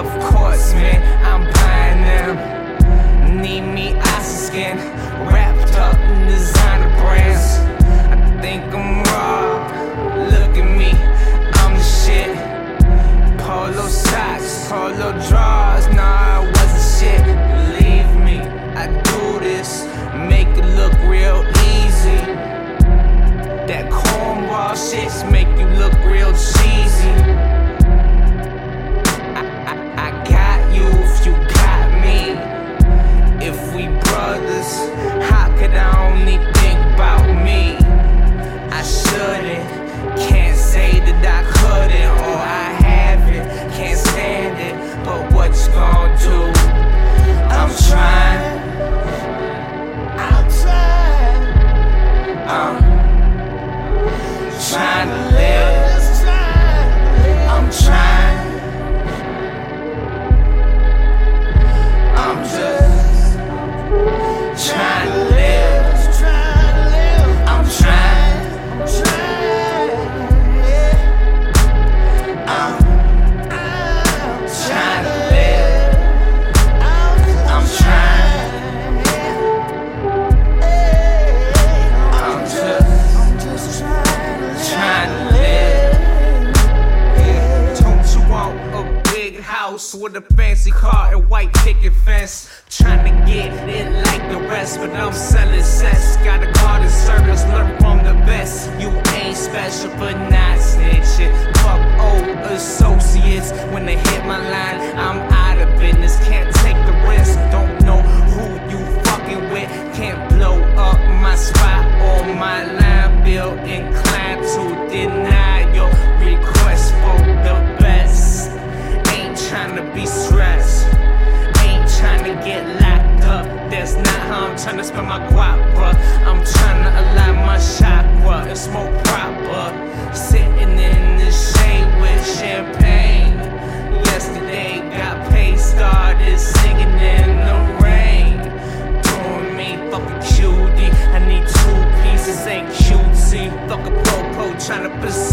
Of course, man, I'm buying them. Need me ice skin, wrapped up in designer brands. I think I'm raw. Look at me, I'm the shit. Polo socks, polo drawers. trying to live. I'm trying. with a fancy car and white picket fence. Trying to get it guap, bruh. I'm trying to align my chakra and smoke proper. Sitting in the shade with champagne. Yesterday got paid, started singing in the rain. Doing me, fuck a cutie. I need two pieces, ain't cutesy. Fuck a popo, trying to pursue.